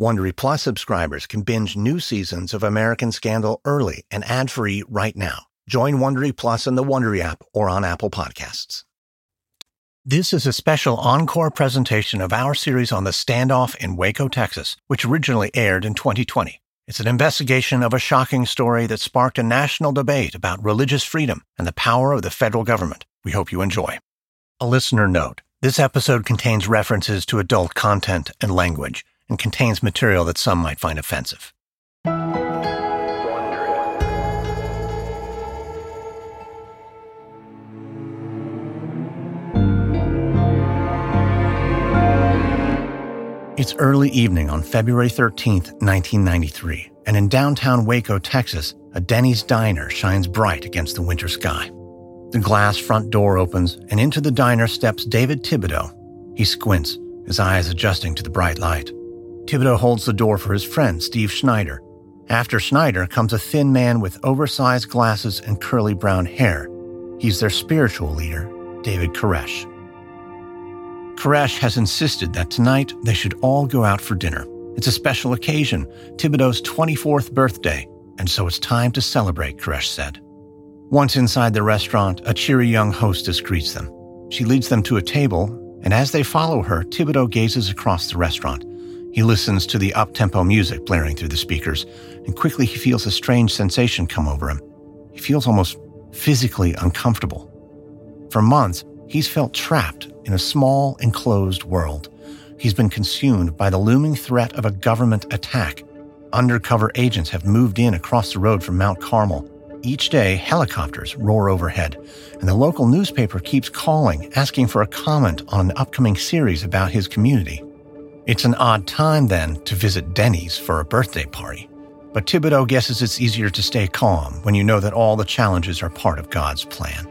Wondery Plus subscribers can binge new seasons of American Scandal early and ad-free right now. Join Wondery Plus in the Wondery app or on Apple Podcasts. This is a special encore presentation of our series on the standoff in Waco, Texas, which originally aired in 2020. It's an investigation of a shocking story that sparked a national debate about religious freedom and the power of the federal government. We hope you enjoy. A listener note. This episode contains references to adult content and language and contains material that some might find offensive. It's early evening on February 13th, 1993, and in downtown Waco, Texas, a Denny's diner shines bright against the winter sky. The glass front door opens, and into the diner steps David Thibodeau. He squints, his eyes adjusting to the bright light. Thibodeau holds the door for his friend, Steve Schneider. After Schneider comes a thin man with oversized glasses and curly brown hair. He's their spiritual leader, David Koresh. Koresh has insisted that tonight they should all go out for dinner. It's a special occasion, Thibodeau's 24th birthday, and so it's time to celebrate, Koresh said. Once inside the restaurant, a cheery young hostess greets them. She leads them to a table, and as they follow her, Thibodeau gazes across the restaurant. He listens to the up-tempo music blaring through the speakers, and quickly he feels a strange sensation come over him. He feels almost physically uncomfortable. For months, he's felt trapped in a small, enclosed world. He's been consumed by the looming threat of a government attack. Undercover agents have moved in across the road from Mount Carmel. Each day, helicopters roar overhead, and the local newspaper keeps calling, asking for a comment on an upcoming series about his community. It's an odd time, then, to visit Denny's for a birthday party. But Thibodeau guesses it's easier to stay calm when you know that all the challenges are part of God's plan.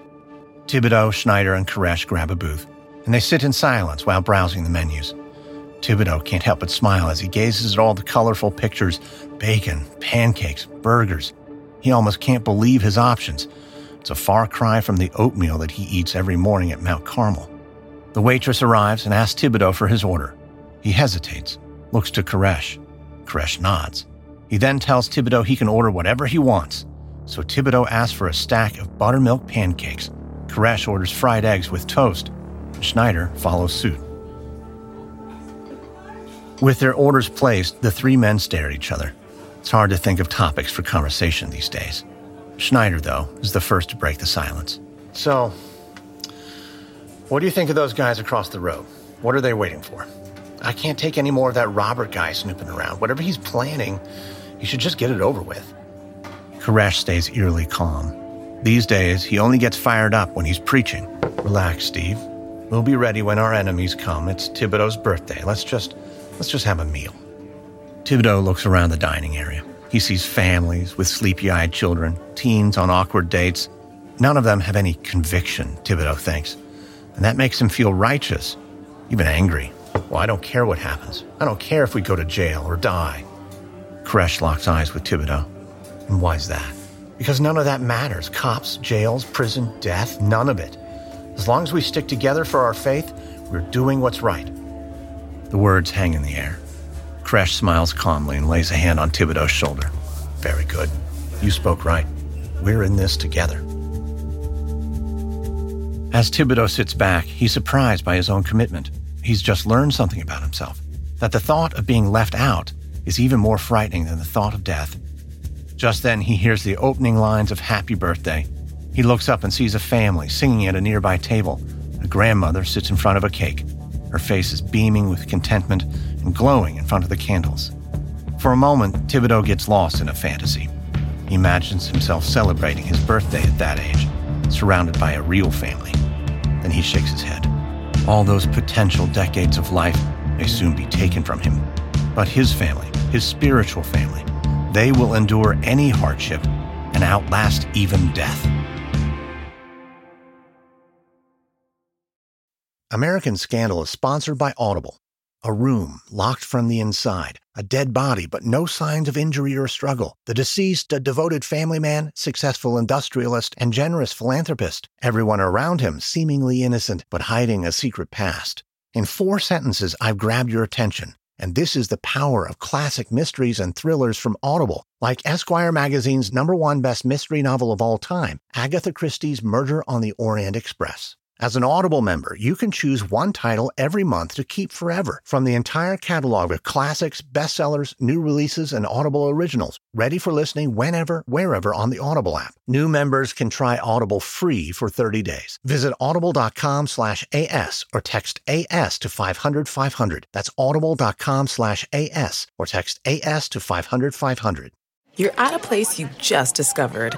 Thibodeau, Schneider, and Koresh grab a booth, and they sit in silence while browsing the menus. Thibodeau can't help but smile as he gazes at all the colorful pictures bacon, pancakes, burgers. He almost can't believe his options. It's a far cry from the oatmeal that he eats every morning at Mount Carmel. The waitress arrives and asks Thibodeau for his order. He hesitates, looks to Koresh. Koresh nods. He then tells Thibodeau he can order whatever he wants. So Thibodeau asks for a stack of buttermilk pancakes. Koresh orders fried eggs with toast. Schneider follows suit. With their orders placed, the three men stare at each other. It's hard to think of topics for conversation these days. Schneider, though, is the first to break the silence. So, what do you think of those guys across the road? What are they waiting for? I can't take any more of that Robert guy snooping around. Whatever he's planning, he should just get it over with. Koresh stays eerily calm. These days, he only gets fired up when he's preaching. Relax, Steve. We'll be ready when our enemies come. It's Thibodeau's birthday. Let's just let's just have a meal. Thibodeau looks around the dining area. He sees families with sleepy-eyed children, teens on awkward dates. None of them have any conviction, Thibodeau thinks. And that makes him feel righteous, even angry. Well, I don't care what happens. I don't care if we go to jail or die. Koresh locks eyes with Thibodeau. And why's that? Because none of that matters. Cops, jails, prison, death, none of it. As long as we stick together for our faith, we're doing what's right. The words hang in the air. Koresh smiles calmly and lays a hand on Thibodeau's shoulder. Very good. You spoke right. We're in this together. As Thibodeau sits back, he's surprised by his own commitment he's just learned something about himself. That the thought of being left out is even more frightening than the thought of death. Just then, he hears the opening lines of Happy Birthday. He looks up and sees a family singing at a nearby table. A grandmother sits in front of a cake. Her face is beaming with contentment and glowing in front of the candles. For a moment, Thibodeau gets lost in a fantasy. He imagines himself celebrating his birthday at that age, surrounded by a real family. Then he shakes his head. All those potential decades of life may soon be taken from him. But his family, his spiritual family, they will endure any hardship and outlast even death. American Scandal is sponsored by Audible. A room locked from the inside, a dead body, but no signs of injury or struggle. The deceased, a devoted family man, successful industrialist, and generous philanthropist. Everyone around him seemingly innocent, but hiding a secret past. In four sentences, I've grabbed your attention. And this is the power of classic mysteries and thrillers from Audible, like Esquire magazine's number one best mystery novel of all time, Agatha Christie's Murder on the Orient Express. As an Audible member, you can choose one title every month to keep forever from the entire catalog of classics, bestsellers, new releases, and Audible originals, ready for listening whenever, wherever on the Audible app. New members can try Audible free for 30 days. Visit audible.com slash AS or text AS to 500 500. That's audible.com slash AS or text AS to 500 500. You're at a place you just discovered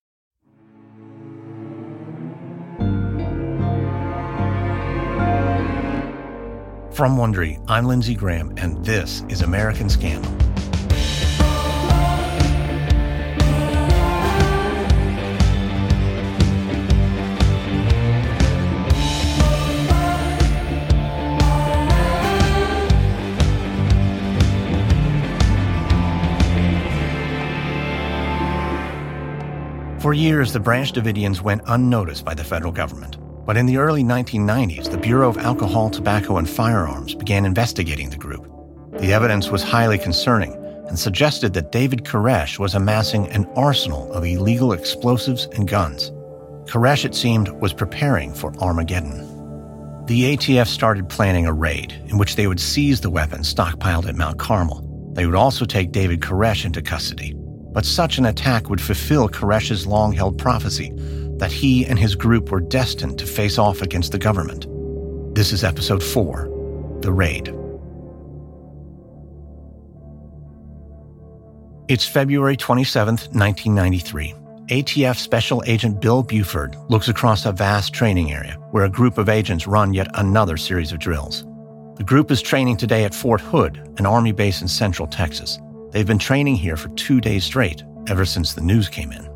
From Wondery, I'm Lindsay Graham, and this is American Scandal. For years, the Branch Davidians went unnoticed by the federal government. But in the early 1990s, the Bureau of Alcohol, Tobacco, and Firearms began investigating the group. The evidence was highly concerning and suggested that David Koresh was amassing an arsenal of illegal explosives and guns. Koresh, it seemed, was preparing for Armageddon. The ATF started planning a raid in which they would seize the weapons stockpiled at Mount Carmel. They would also take David Koresh into custody. But such an attack would fulfill Koresh's long held prophecy that he and his group were destined to face off against the government. This is episode 4 The Raid. It's February 27, 1993. ATF Special Agent Bill Buford looks across a vast training area where a group of agents run yet another series of drills. The group is training today at Fort Hood, an Army base in central Texas. They've been training here for two days straight, ever since the news came in.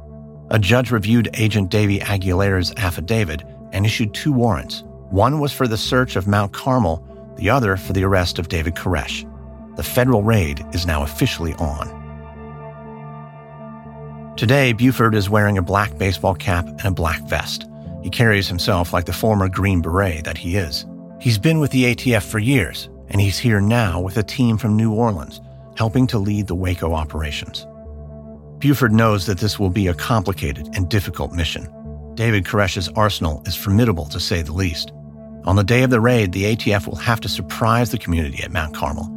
A judge reviewed Agent Davy Aguilera's affidavit and issued two warrants. One was for the search of Mount Carmel, the other for the arrest of David Koresh. The federal raid is now officially on. Today, Buford is wearing a black baseball cap and a black vest. He carries himself like the former Green Beret that he is. He's been with the ATF for years, and he's here now with a team from New Orleans, helping to lead the Waco operations. Buford knows that this will be a complicated and difficult mission. David Koresh's arsenal is formidable to say the least. On the day of the raid, the ATF will have to surprise the community at Mount Carmel.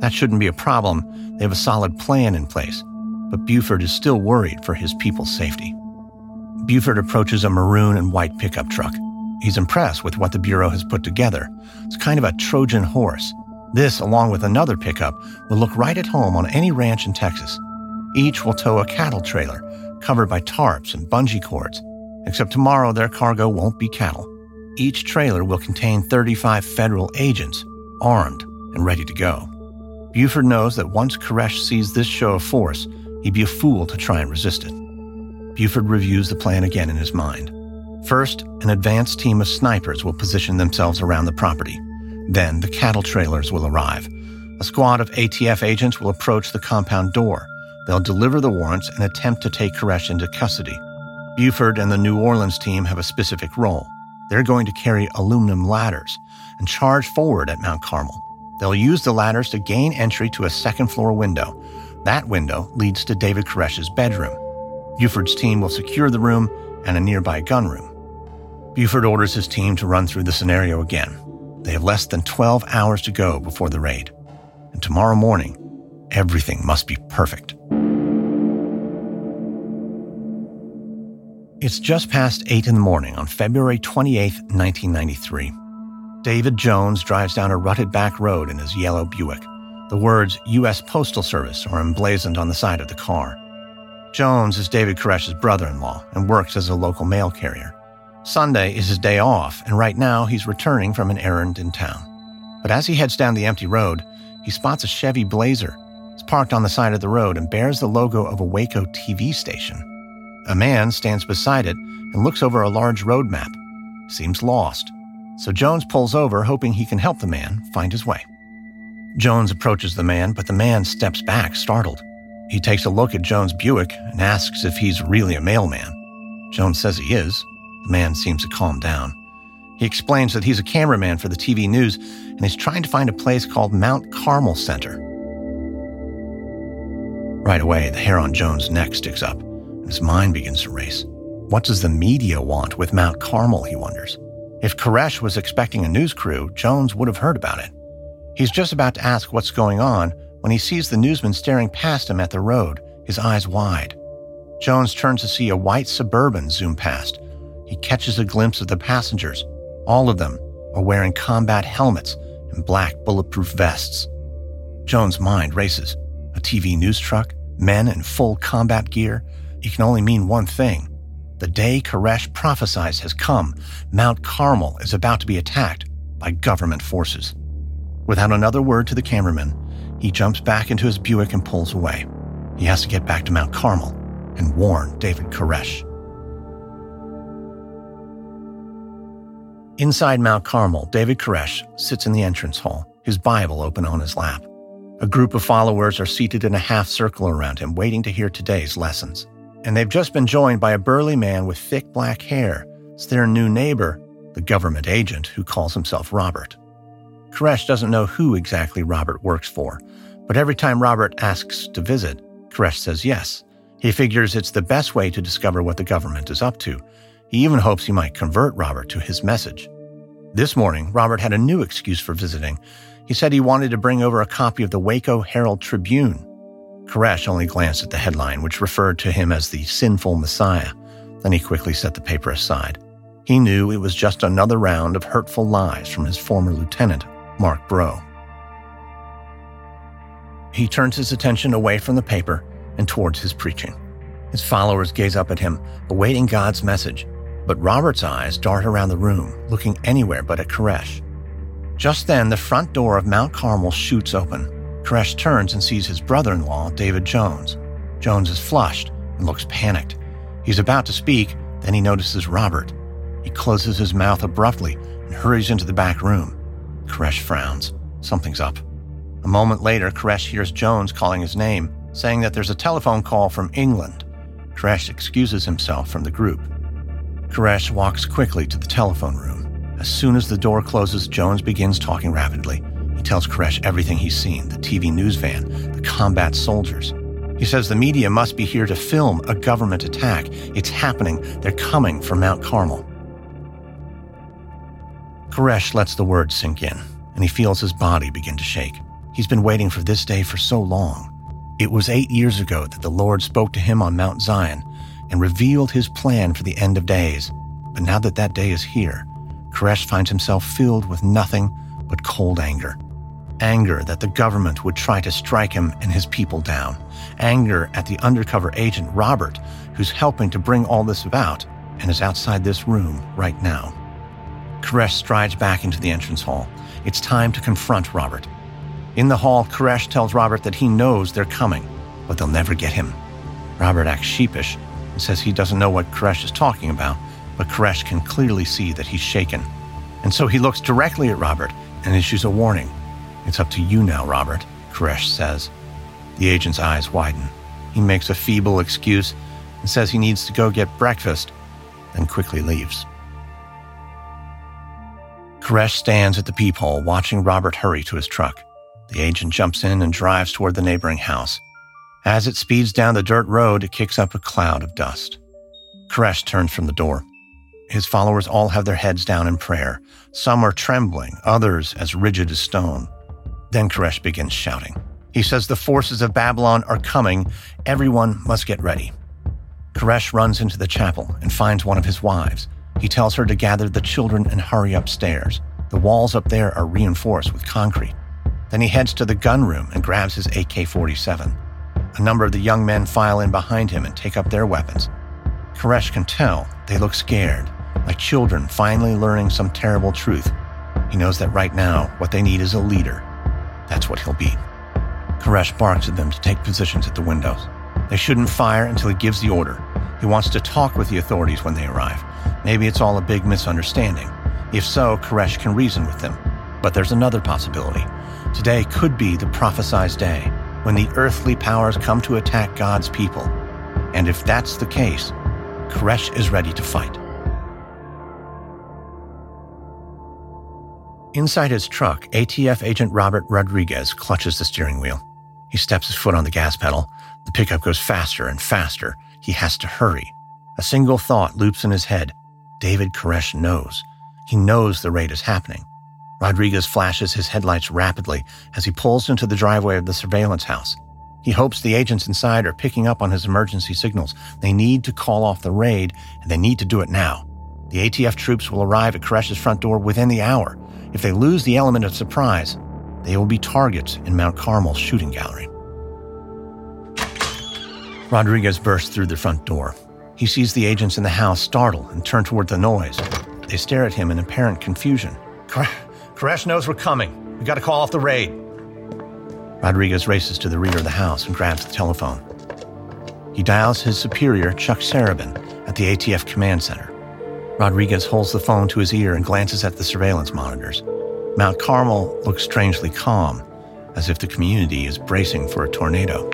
That shouldn't be a problem. They have a solid plan in place. But Buford is still worried for his people's safety. Buford approaches a maroon and white pickup truck. He's impressed with what the Bureau has put together. It's kind of a Trojan horse. This, along with another pickup, will look right at home on any ranch in Texas. Each will tow a cattle trailer covered by tarps and bungee cords, except tomorrow their cargo won't be cattle. Each trailer will contain 35 federal agents, armed and ready to go. Buford knows that once Koresh sees this show of force, he'd be a fool to try and resist it. Buford reviews the plan again in his mind. First, an advanced team of snipers will position themselves around the property. Then, the cattle trailers will arrive. A squad of ATF agents will approach the compound door They'll deliver the warrants and attempt to take Koresh into custody. Buford and the New Orleans team have a specific role. They're going to carry aluminum ladders and charge forward at Mount Carmel. They'll use the ladders to gain entry to a second floor window. That window leads to David Koresh's bedroom. Buford's team will secure the room and a nearby gun room. Buford orders his team to run through the scenario again. They have less than 12 hours to go before the raid. And tomorrow morning, everything must be perfect. It's just past 8 in the morning on February 28, 1993. David Jones drives down a rutted back road in his yellow Buick. The words U.S. Postal Service are emblazoned on the side of the car. Jones is David Koresh's brother in law and works as a local mail carrier. Sunday is his day off, and right now he's returning from an errand in town. But as he heads down the empty road, he spots a Chevy Blazer It's parked on the side of the road and bears the logo of a Waco TV station. A man stands beside it and looks over a large road map. Seems lost. So Jones pulls over, hoping he can help the man find his way. Jones approaches the man, but the man steps back, startled. He takes a look at Jones' Buick and asks if he's really a mailman. Jones says he is. The man seems to calm down. He explains that he's a cameraman for the TV news and he's trying to find a place called Mount Carmel Center. Right away, the hair on Jones' neck sticks up, his mind begins to race. What does the media want with Mount Carmel, he wonders. If Koresh was expecting a news crew, Jones would have heard about it. He's just about to ask what's going on when he sees the newsman staring past him at the road, his eyes wide. Jones turns to see a white suburban zoom past. He catches a glimpse of the passengers. All of them are wearing combat helmets and black bulletproof vests. Jones' mind races. A TV news truck, men in full combat gear. It can only mean one thing. The day Koresh prophesies has come. Mount Carmel is about to be attacked by government forces. Without another word to the cameraman, he jumps back into his Buick and pulls away. He has to get back to Mount Carmel and warn David Koresh. Inside Mount Carmel, David Koresh sits in the entrance hall, his Bible open on his lap. A group of followers are seated in a half circle around him, waiting to hear today's lessons. And they've just been joined by a burly man with thick black hair. It's their new neighbor, the government agent who calls himself Robert. Koresh doesn't know who exactly Robert works for, but every time Robert asks to visit, Koresh says yes. He figures it's the best way to discover what the government is up to. He even hopes he might convert Robert to his message. This morning, Robert had a new excuse for visiting. He said he wanted to bring over a copy of the Waco Herald Tribune. Koresh only glanced at the headline, which referred to him as the sinful Messiah. Then he quickly set the paper aside. He knew it was just another round of hurtful lies from his former lieutenant, Marc Breault. He turns his attention away from the paper and towards his preaching. His followers gaze up at him, awaiting God's message, but Robert's eyes dart around the room, looking anywhere but at Koresh. Just then, the front door of Mount Carmel shoots open. Koresh turns and sees his brother in law, David Jones. Jones is flushed and looks panicked. He's about to speak, then he notices Robert. He closes his mouth abruptly and hurries into the back room. Koresh frowns. Something's up. A moment later, Koresh hears Jones calling his name, saying that there's a telephone call from England. Koresh excuses himself from the group. Koresh walks quickly to the telephone room. As soon as the door closes, Jones begins talking rapidly. Tells Koresh everything he's seen the TV news van, the combat soldiers. He says the media must be here to film a government attack. It's happening. They're coming for Mount Carmel. Koresh lets the words sink in, and he feels his body begin to shake. He's been waiting for this day for so long. It was eight years ago that the Lord spoke to him on Mount Zion and revealed his plan for the end of days. But now that that day is here, Koresh finds himself filled with nothing but cold anger. Anger that the government would try to strike him and his people down. Anger at the undercover agent Robert, who's helping to bring all this about and is outside this room right now. Koresh strides back into the entrance hall. It's time to confront Robert. In the hall, Koresh tells Robert that he knows they're coming, but they'll never get him. Robert acts sheepish and says he doesn't know what Koresh is talking about, but Koresh can clearly see that he's shaken. And so he looks directly at Robert and issues a warning. It's up to you now, Robert, Koresh says. The agent's eyes widen. He makes a feeble excuse and says he needs to go get breakfast, then quickly leaves. Koresh stands at the peephole watching Robert hurry to his truck. The agent jumps in and drives toward the neighboring house. As it speeds down the dirt road, it kicks up a cloud of dust. Koresh turns from the door. His followers all have their heads down in prayer. Some are trembling, others as rigid as stone. Then Koresh begins shouting. He says the forces of Babylon are coming. Everyone must get ready. Koresh runs into the chapel and finds one of his wives. He tells her to gather the children and hurry upstairs. The walls up there are reinforced with concrete. Then he heads to the gun room and grabs his AK 47. A number of the young men file in behind him and take up their weapons. Koresh can tell they look scared, like children finally learning some terrible truth. He knows that right now, what they need is a leader. That's what he'll be. Koresh barks at them to take positions at the windows. They shouldn't fire until he gives the order. He wants to talk with the authorities when they arrive. Maybe it's all a big misunderstanding. If so, Koresh can reason with them. But there's another possibility. Today could be the prophesized day when the earthly powers come to attack God's people. And if that's the case, Koresh is ready to fight. Inside his truck, ATF agent Robert Rodriguez clutches the steering wheel. He steps his foot on the gas pedal. The pickup goes faster and faster. He has to hurry. A single thought loops in his head. David Koresh knows. He knows the raid is happening. Rodriguez flashes his headlights rapidly as he pulls into the driveway of the surveillance house. He hopes the agents inside are picking up on his emergency signals. They need to call off the raid, and they need to do it now. The ATF troops will arrive at Koresh's front door within the hour. If they lose the element of surprise, they will be targets in Mount Carmel's shooting gallery. Rodriguez bursts through the front door. He sees the agents in the house startle and turn toward the noise. They stare at him in apparent confusion. Koresh knows we're coming. We gotta call off the raid. Rodriguez races to the rear of the house and grabs the telephone. He dials his superior, Chuck Sarabyn, at the ATF command center. Rodriguez holds the phone to his ear and glances at the surveillance monitors. Mount Carmel looks strangely calm, as if the community is bracing for a tornado.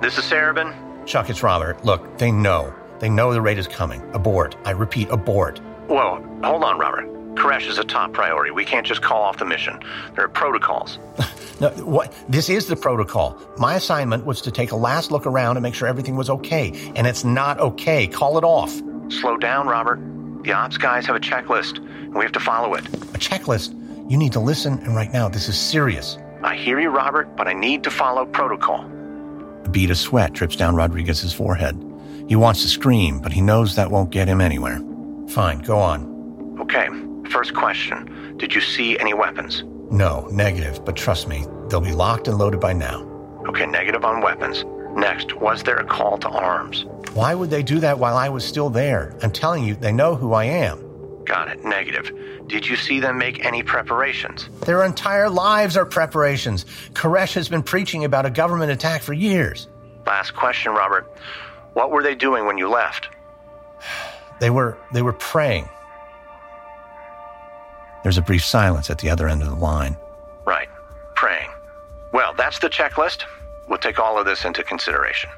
This is Sarabyn? Chuck, it's Robert. Look, they know. They know the raid is coming. Abort. I repeat, abort. Whoa, hold on, Robert. Koresh is a top priority. We can't just call off the mission. There are protocols. no, what? This is the protocol. My assignment was to take a last look around and make sure everything was okay, and it's not okay. Call it off. Slow down, Robert. The ops guys have a checklist, and we have to follow it. A checklist? You need to listen, and right now, this is serious. I hear you, Robert, but I need to follow protocol. A bead of sweat drips down Rodriguez's forehead. He wants to scream, but he knows that won't get him anywhere. Fine, go on. Okay, first question. Did you see any weapons? No, negative, but trust me, they'll be locked and loaded by now. Okay, negative on weapons. Next, was there a call to arms? Why would they do that while I was still there? I'm telling you, they know who I am. Got it. Negative. Did you see them make any preparations? Their entire lives are preparations. Koresh has been preaching about a government attack for years. Last question, Robert. What were they doing when you left? They were they were praying. There's a brief silence at the other end of the line. Right. Praying. Well, that's the checklist. We'll take all of this into consideration.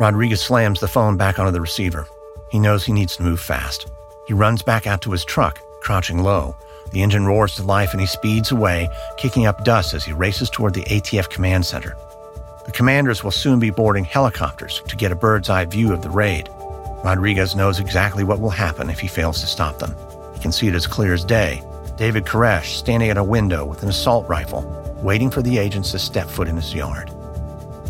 Rodriguez slams the phone back onto the receiver. He knows he needs to move fast. He runs back out to his truck, crouching low. The engine roars to life and he speeds away, kicking up dust as he races toward the ATF command center. The commanders will soon be boarding helicopters to get a bird's eye view of the raid. Rodriguez knows exactly what will happen if he fails to stop them. He can see it as clear as day. David Koresh standing at a window with an assault rifle, waiting for the agents to step foot in his yard.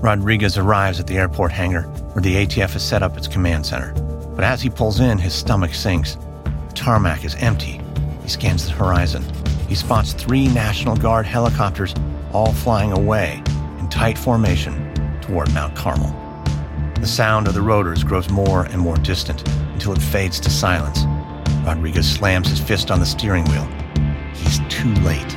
Rodriguez arrives at the airport hangar where the ATF has set up its command center. But as he pulls in, his stomach sinks. The tarmac is empty. He scans the horizon. He spots three National Guard helicopters all flying away in tight formation toward Mount Carmel. The sound of the rotors grows more and more distant until it fades to silence. Rodriguez slams his fist on the steering wheel. He's too late.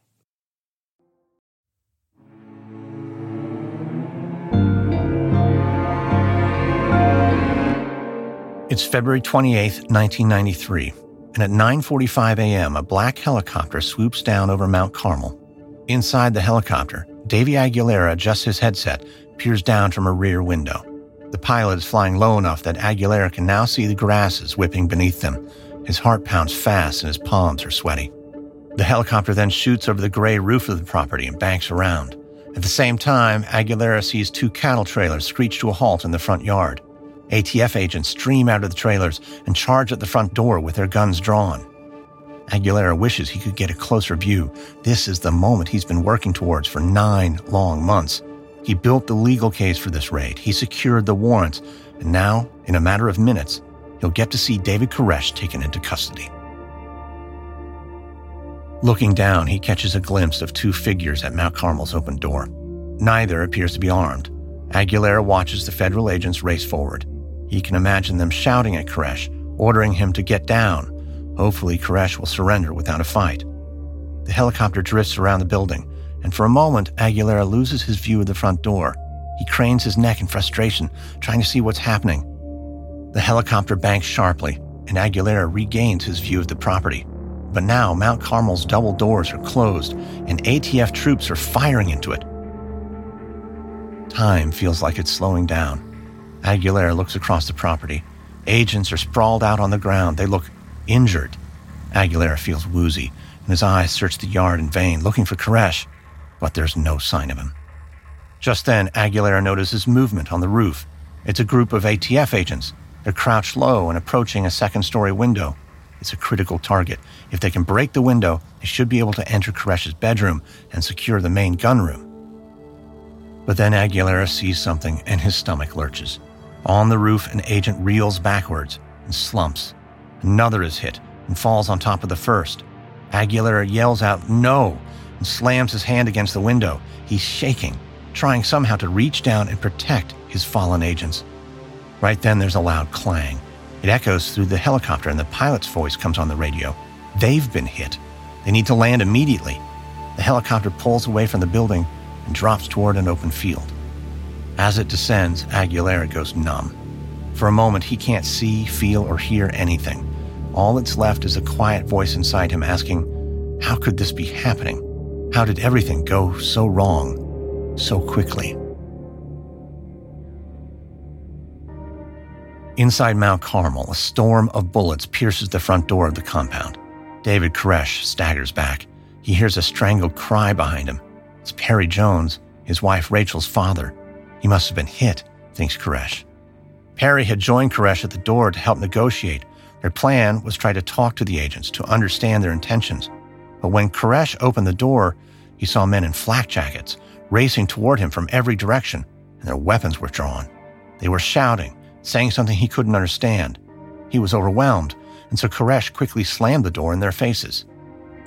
It's February 28, 1993, and at 9:45 a.m., a black helicopter swoops down over Mount Carmel. Inside the helicopter, Davy Aguilera adjusts his headset, peers down from a rear window. The pilot is flying low enough that Aguilera can now see the grasses whipping beneath them. His heart pounds fast and his palms are sweaty. The helicopter then shoots over the gray roof of the property and banks around. At the same time, Aguilera sees two cattle trailers screech to a halt in the front yard. ATF agents stream out of the trailers and charge at the front door with their guns drawn. Aguilera wishes he could get a closer view. This is the moment he's been working towards for nine long months. He built the legal case for this raid, he secured the warrants, and now, in a matter of minutes, he'll get to see David Koresh taken into custody. Looking down, he catches a glimpse of two figures at Mount Carmel's open door. Neither appears to be armed. Aguilera watches the federal agents race forward. He can imagine them shouting at Koresh, ordering him to get down, Hopefully, Koresh will surrender without a fight. The helicopter drifts around the building, and for a moment, Aguilera loses his view of the front door. He cranes his neck in frustration, trying to see what's happening. The helicopter banks sharply, and Aguilera regains his view of the property. But now, Mount Carmel's double doors are closed, and ATF troops are firing into it. Time feels like it's slowing down. Aguilera looks across the property. Agents are sprawled out on the ground. They look injured. Aguilera feels woozy, and his eyes search the yard in vain, looking for Koresh, but there's no sign of him. Just then, Aguilera notices movement on the roof. It's a group of ATF agents. They're crouched low and approaching a second story window. It's a critical target. If they can break the window, they should be able to enter Koresh's bedroom and secure the main gun room. But then Aguilera sees something and his stomach lurches. On the roof, an agent reels backwards and slumps. Another is hit and falls on top of the first. Aguilera yells out, No, and slams his hand against the window. He's shaking, trying somehow to reach down and protect his fallen agents. Right then, there's a loud clang. It echoes through the helicopter, and the pilot's voice comes on the radio. They've been hit. They need to land immediately. The helicopter pulls away from the building and drops toward an open field. As it descends, Aguilera goes numb. For a moment, he can't see, feel, or hear anything. All that's left is a quiet voice inside him asking, How could this be happening? How did everything go so wrong so quickly? Inside Mount Carmel, a storm of bullets pierces the front door of the compound. David Koresh staggers back. He hears a strangled cry behind him. It's Perry Jones, his wife Rachel's father. He must have been hit, thinks Koresh. Perry had joined Koresh at the door to help negotiate, their plan was try to talk to the agents to understand their intentions. But when Koresh opened the door, he saw men in flak jackets racing toward him from every direction, and their weapons were drawn. They were shouting, saying something he couldn't understand. He was overwhelmed, and so Koresh quickly slammed the door in their faces.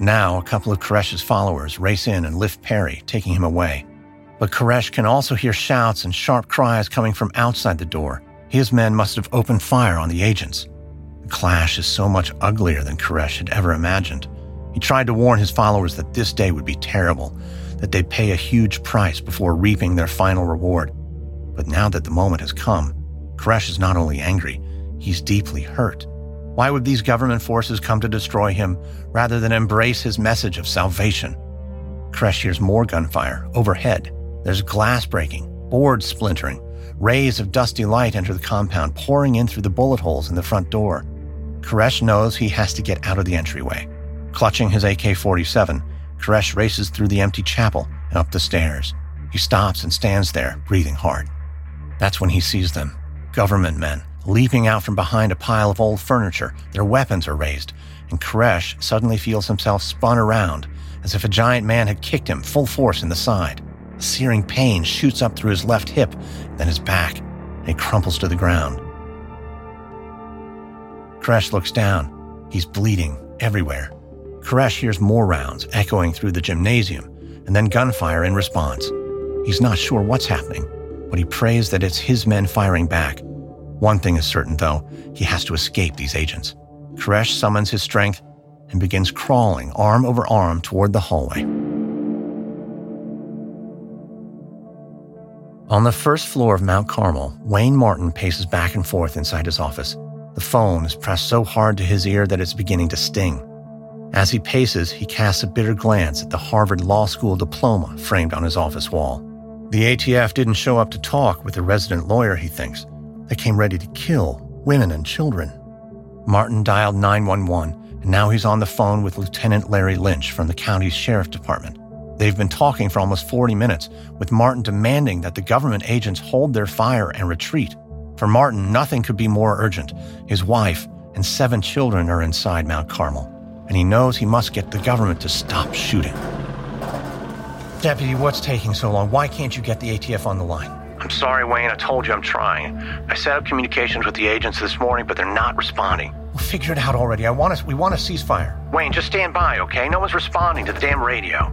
Now, a couple of Koresh's followers race in and lift Perry, taking him away. But Koresh can also hear shouts and sharp cries coming from outside the door. His men must have opened fire on the agents. The clash is so much uglier than Koresh had ever imagined. He tried to warn his followers that this day would be terrible, that they'd pay a huge price before reaping their final reward. But now that the moment has come, Koresh is not only angry, he's deeply hurt. Why would these government forces come to destroy him rather than embrace his message of salvation? Koresh hears more gunfire overhead. There's glass breaking, boards splintering. Rays of dusty light enter the compound, pouring in through the bullet holes in the front door. Koresh knows he has to get out of the entryway. Clutching his AK 47, Koresh races through the empty chapel and up the stairs. He stops and stands there, breathing hard. That's when he sees them government men leaping out from behind a pile of old furniture. Their weapons are raised, and Koresh suddenly feels himself spun around as if a giant man had kicked him full force in the side. Searing pain shoots up through his left hip, then his back, and he crumples to the ground. Koresh looks down. He's bleeding everywhere. Koresh hears more rounds echoing through the gymnasium, and then gunfire in response. He's not sure what's happening. but he prays that it's his men firing back. One thing is certain, though he has to escape these agents. Koresh summons his strength and begins crawling arm over arm toward the hallway. On the first floor of Mount Carmel, Wayne Martin paces back and forth inside his office. The phone is pressed so hard to his ear that it's beginning to sting. As he paces, he casts a bitter glance at the Harvard Law School diploma framed on his office wall. The ATF didn't show up to talk with the resident lawyer, he thinks. They came ready to kill women and children. Martin dialed 911, and now he's on the phone with Lieutenant Larry Lynch from the county's sheriff department. They've been talking for almost 40 minutes, with Martin demanding that the government agents hold their fire and retreat. For Martin, nothing could be more urgent. His wife and seven children are inside Mount Carmel, and he knows he must get the government to stop shooting. Deputy, what's taking so long? Why can't you get the ATF on the line? I'm sorry, Wayne. I told you I'm trying. I set up communications with the agents this morning, but they're not responding. We'll figure it out already. I want to, we want a ceasefire. Wayne, just stand by, okay? No one's responding to the damn radio.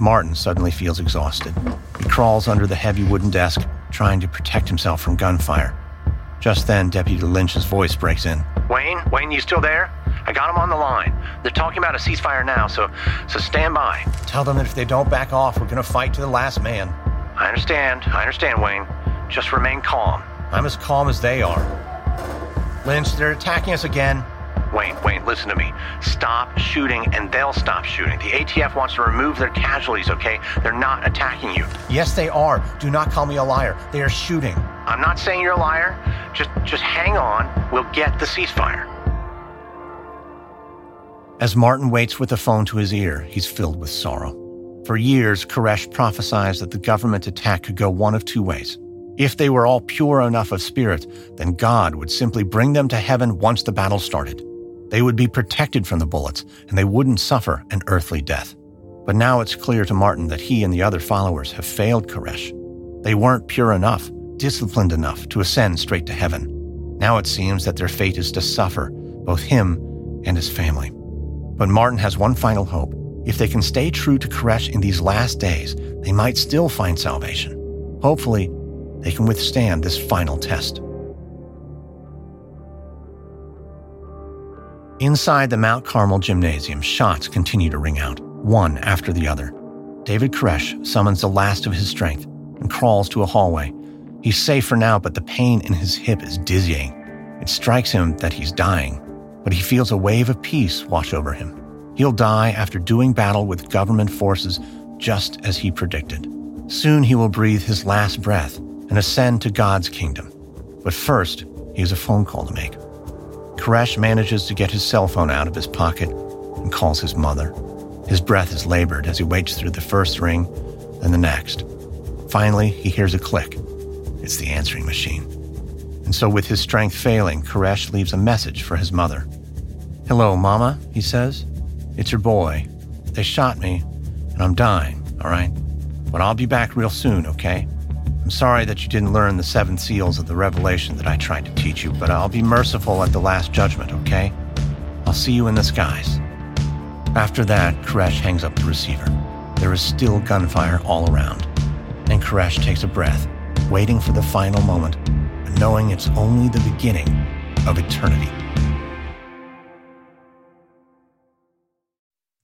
Martin suddenly feels exhausted. He crawls under the heavy wooden desk, trying to protect himself from gunfire. Just then, Deputy Lynch's voice breaks in. Wayne, Wayne, you still there? I got them on the line. They're talking about a ceasefire now, so so stand by. Tell them that if they don't back off, we're gonna fight to the last man. I understand. I understand, Wayne. Just remain calm. I'm as calm as they are. Lynch, they're attacking us again. Wayne, Wayne, listen to me. Stop shooting and they'll stop shooting. The ATF wants to remove their casualties, okay? They're not attacking you. Yes, they are. Do not call me a liar. They are shooting. I'm not saying you're a liar. Just just hang on. We'll get the ceasefire. As Martin waits with the phone to his ear, he's filled with sorrow. For years, Koresh prophesied that the government attack could go one of two ways. If they were all pure enough of spirit, then God would simply bring them to heaven once the battle started. They would be protected from the bullets, and they wouldn't suffer an earthly death. But now it's clear to Martin that he and the other followers have failed Koresh. They weren't pure enough, disciplined enough to ascend straight to heaven. Now it seems that their fate is to suffer, both him and his family. But Martin has one final hope. If they can stay true to Koresh in these last days, they might still find salvation. Hopefully, they can withstand this final test. Inside the Mount Carmel gymnasium, shots continue to ring out, one after the other. David Koresh summons the last of his strength and crawls to a hallway. He's safe for now, but the pain in his hip is dizzying. It strikes him that he's dying but he feels a wave of peace wash over him. He'll die after doing battle with government forces just as he predicted. Soon he will breathe his last breath and ascend to God's kingdom. But first, he has a phone call to make. Koresh manages to get his cell phone out of his pocket and calls his mother. His breath is labored as he waits through the first ring, then the next. Finally, he hears a click. It's the answering machine. And so, with his strength failing, Koresh leaves a message for his mother. Hello, Mama, he says. It's your boy. They shot me, and I'm dying, all right? But I'll be back real soon, okay? I'm sorry that you didn't learn the seven seals of the revelation that I tried to teach you, but I'll be merciful at the last judgment, okay? I'll see you in the skies. After that, Koresh hangs up the receiver. There is still gunfire all around. And Koresh takes a breath, waiting for the final moment knowing it's only the beginning of eternity.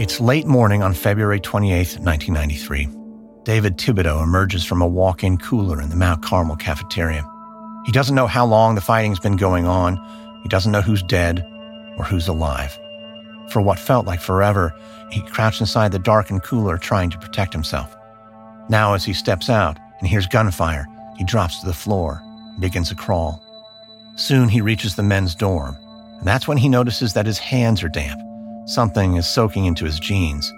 It's late morning on February 28, 1993. David Thibodeau emerges from a walk in cooler in the Mount Carmel cafeteria. He doesn't know how long the fighting's been going on, he doesn't know who's dead or who's alive. For what felt like forever, he crouched inside the darkened cooler trying to protect himself. Now, as he steps out and hears gunfire, he drops to the floor and begins to crawl. Soon he reaches the men's dorm, and that's when he notices that his hands are damp. Something is soaking into his jeans.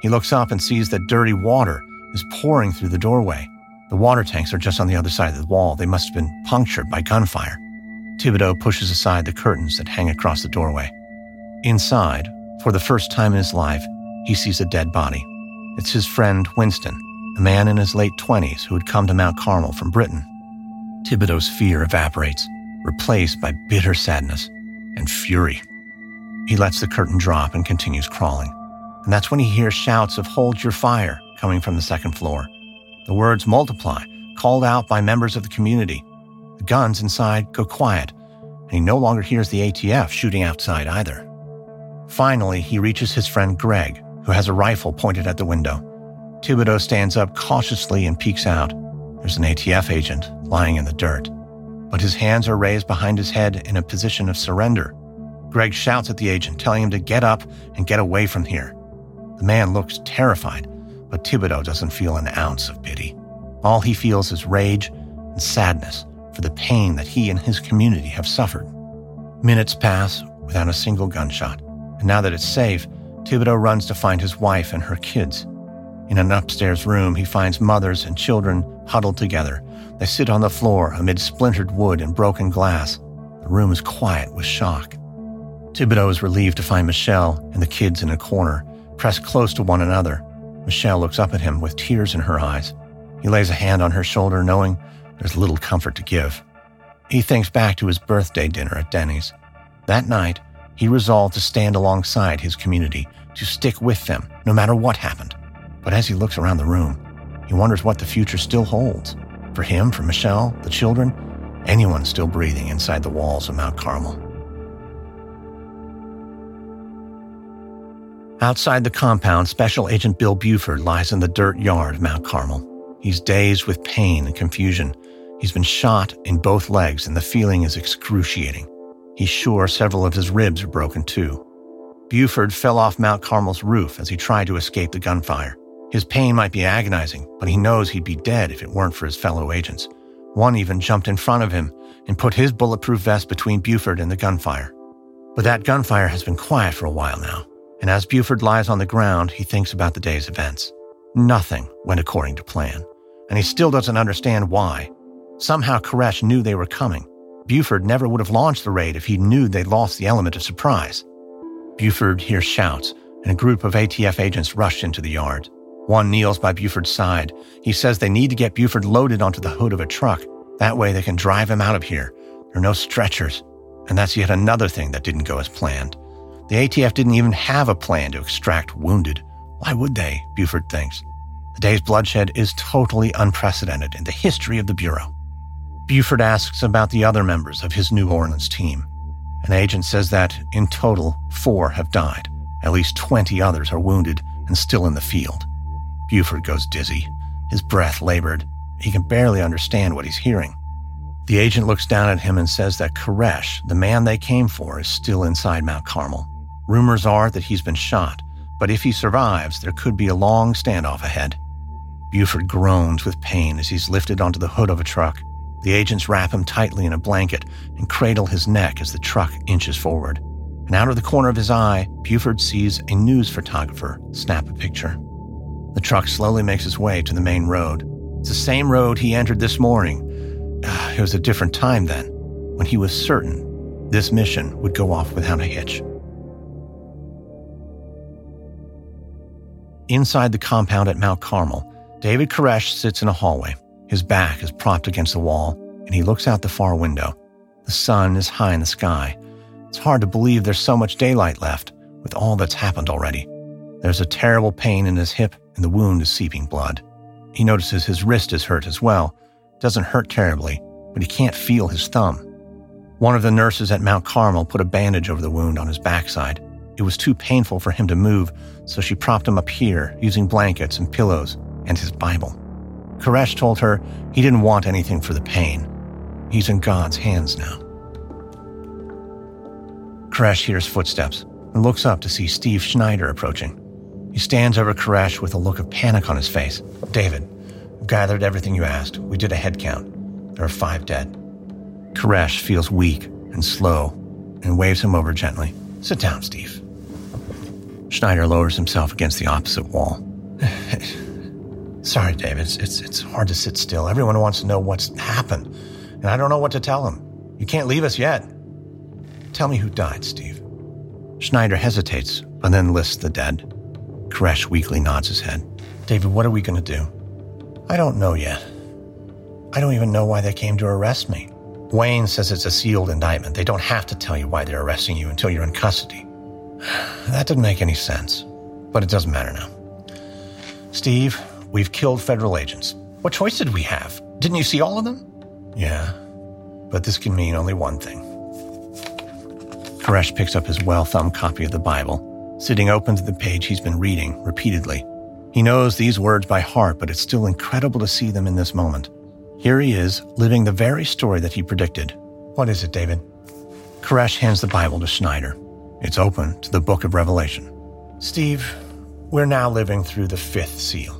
He looks up and sees that dirty water is pouring through the doorway. The water tanks are just on the other side of the wall. They must have been punctured by gunfire. Thibodeau pushes aside the curtains that hang across the doorway. Inside, for the first time in his life, he sees a dead body. It's his friend Winston, a man in his late 20s who had come to Mount Carmel from Britain. Thibodeau's fear evaporates, replaced by bitter sadness and fury. He lets the curtain drop and continues crawling. And that's when he hears shouts of hold your fire coming from the second floor. The words multiply, called out by members of the community. The guns inside go quiet, and he no longer hears the ATF shooting outside either. Finally, he reaches his friend Greg, who has a rifle pointed at the window. Thibodeau stands up cautiously and peeks out. There's an ATF agent lying in the dirt, but his hands are raised behind his head in a position of surrender. Greg shouts at the agent, telling him to get up and get away from here. The man looks terrified, but Thibodeau doesn't feel an ounce of pity. All he feels is rage and sadness for the pain that he and his community have suffered. Minutes pass without a single gunshot, and now that it's safe, Thibodeau runs to find his wife and her kids. In an upstairs room, he finds mothers and children huddled together. They sit on the floor amid splintered wood and broken glass. The room is quiet with shock. Thibodeau is relieved to find Michelle and the kids in a corner, pressed close to one another. Michelle looks up at him with tears in her eyes. He lays a hand on her shoulder, knowing there's little comfort to give. He thinks back to his birthday dinner at Denny's. That night, he resolved to stand alongside his community, to stick with them, no matter what happened. But as he looks around the room, he wonders what the future still holds. For him, for Michelle, the children, anyone still breathing inside the walls of Mount Carmel. Outside the compound, Special Agent Bill Buford lies in the dirt yard of Mount Carmel. He's dazed with pain and confusion. He's been shot in both legs, and the feeling is excruciating. He's sure several of his ribs are broken too. Buford fell off Mount Carmel's roof as he tried to escape the gunfire. His pain might be agonizing, but he knows he'd be dead if it weren't for his fellow agents. One even jumped in front of him and put his bulletproof vest between Buford and the gunfire. But that gunfire has been quiet for a while now, and as Buford lies on the ground, he thinks about the day's events. Nothing went according to plan, and he still doesn't understand why. Somehow Koresh knew they were coming, Buford never would have launched the raid if he knew they'd lost the element of surprise. Buford hears shouts, and a group of ATF agents rush into the yard. One kneels by Buford's side. He says they need to get Buford loaded onto the hood of a truck. That way they can drive him out of here. There are no stretchers. And that's yet another thing that didn't go as planned. The ATF didn't even have a plan to extract wounded. Why would they? Buford thinks. The day's bloodshed is totally unprecedented in the history of the Bureau. Buford asks about the other members of his New Orleans team. An agent says that, in total, four have died. At least 20 others are wounded and still in the field. Buford goes dizzy, his breath labored. He can barely understand what he's hearing. The agent looks down at him and says that Koresh, the man they came for, is still inside Mount Carmel. Rumors are that he's been shot, but if he survives, there could be a long standoff ahead. Buford groans with pain as he's lifted onto the hood of a truck. The agents wrap him tightly in a blanket and cradle his neck as the truck inches forward. And out of the corner of his eye, Buford sees a news photographer snap a picture. The truck slowly makes its way to the main road. It's the same road he entered this morning. Ah, it was a different time then, when he was certain this mission would go off without a hitch. Inside the compound at Mount Carmel, David Koresh sits in a hallway. His back is propped against the wall, and he looks out the far window. The sun is high in the sky. It's hard to believe there's so much daylight left with all that's happened already. There's a terrible pain in his hip, and the wound is seeping blood. He notices his wrist is hurt as well. It doesn't hurt terribly, but he can't feel his thumb. One of the nurses at Mount Carmel put a bandage over the wound on his backside. It was too painful for him to move, so she propped him up here using blankets and pillows and his Bible. Koresh told her he didn't want anything for the pain. He's in God's hands now. Koresh hears footsteps and looks up to see Steve Schneider approaching. He stands over Koresh with a look of panic on his face. David, I've gathered everything you asked. We did a head count. There are five dead. Koresh feels weak and slow and waves him over gently. Sit down, Steve. Schneider lowers himself against the opposite wall. Sorry, David. It's, it's, it's hard to sit still. Everyone wants to know what's happened, and I don't know what to tell them. You can't leave us yet. Tell me who died, Steve. Schneider hesitates, but then lists the dead. Koresh weakly nods his head. David, what are we going to do? I don't know yet. I don't even know why they came to arrest me. Wayne says it's a sealed indictment. They don't have to tell you why they're arresting you until you're in custody. That didn't make any sense, but it doesn't matter now. Steve, we've killed federal agents. What choice did we have? Didn't you see all of them? Yeah, but this can mean only one thing. Koresh picks up his well thumbed copy of the Bible, sitting open to the page he's been reading repeatedly. He knows these words by heart, but it's still incredible to see them in this moment. Here he is, living the very story that he predicted. What is it, David? Koresh hands the Bible to Schneider. It's open to the book of Revelation. Steve, we're now living through the fifth seal.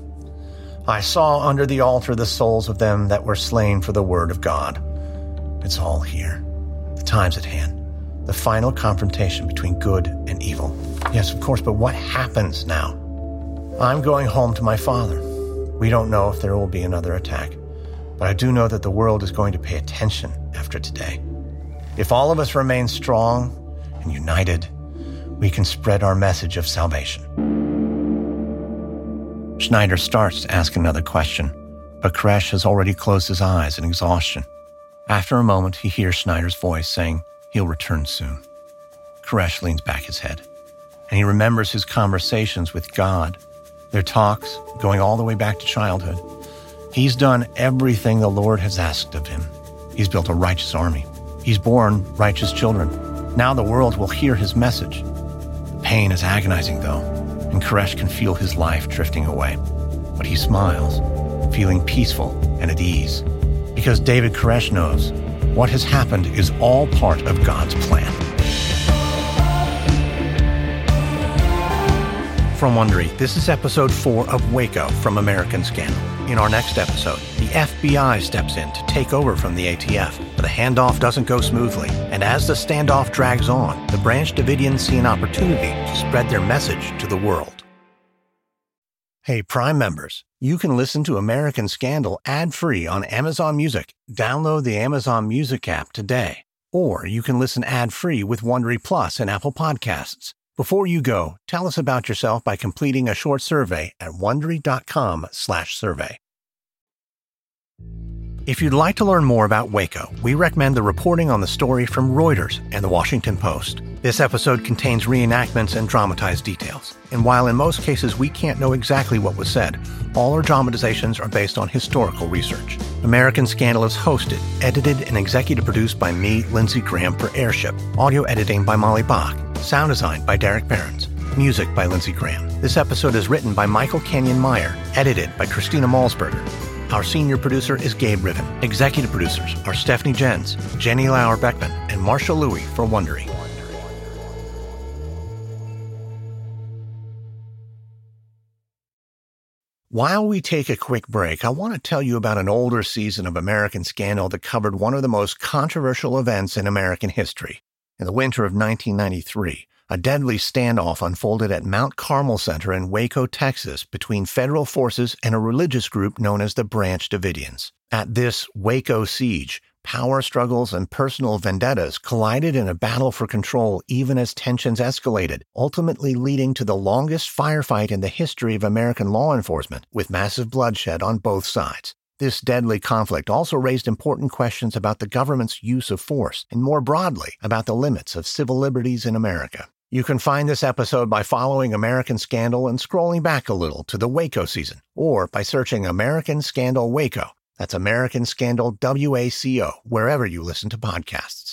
I saw under the altar the souls of them that were slain for the word of God. It's all here. The time's at hand. The final confrontation between good and evil. Yes, of course, but what happens now? I'm going home to my father. We don't know if there will be another attack, but I do know that the world is going to pay attention after today. If all of us remain strong and united, we can spread our message of salvation. Schneider starts to ask another question, but Koresh has already closed his eyes in exhaustion. After a moment, he hears Schneider's voice saying he'll return soon. Koresh leans back his head, and he remembers his conversations with God, their talks going all the way back to childhood. He's done everything the Lord has asked of him. He's built a righteous army. He's born righteous children. Now the world will hear his message. The pain is agonizing, though, and Koresh can feel his life drifting away. But he smiles, feeling peaceful and at ease, because David Koresh knows what has happened is all part of God's plan. From Wondery, this is episode four of Waco from American Scandal. In our next episode, the FBI steps in to take over from the ATF, but the handoff doesn't go smoothly. And as the standoff drags on, the Branch Davidians see an opportunity to spread their message to the world. Hey, Prime members, you can listen to American Scandal ad free on Amazon Music. Download the Amazon Music app today. Or you can listen ad free with Wondery Plus and Apple Podcasts. Before you go, tell us about yourself by completing a short survey at wondery.com/survey. If you'd like to learn more about Waco, we recommend the reporting on the story from Reuters and the Washington Post. This episode contains reenactments and dramatized details. And while in most cases we can't know exactly what was said, all our dramatizations are based on historical research. American Scandal is hosted, edited, and executive produced by me, Lindsay Graham, for Airship. Audio editing by Molly Bach. Sound design by Derek Behrens. Music by Lindsay Graham. This episode is written by Michael Kenyon Meyer, edited by Christina Malsberger. Our senior producer is Gabe Riven. Executive producers are Stephanie Jens, Jenny Lauer Beckman, and Marshall Lewy for Wondery. While we take a quick break, I want to tell you about an older season of American Scandal that covered one of the most controversial events in American history. In the winter of 1993, a deadly standoff unfolded at Mount Carmel Center in Waco, Texas, between federal forces and a religious group known as the Branch Davidians. At this Waco siege, power struggles and personal vendettas collided in a battle for control even as tensions escalated, ultimately leading to the longest firefight in the history of American law enforcement, with massive bloodshed on both sides. This deadly conflict also raised important questions about the government's use of force and more broadly about the limits of civil liberties in America. You can find this episode by following American Scandal and scrolling back a little to the Waco season, or by searching American Scandal Waco. That's American Scandal WACO, wherever you listen to podcasts.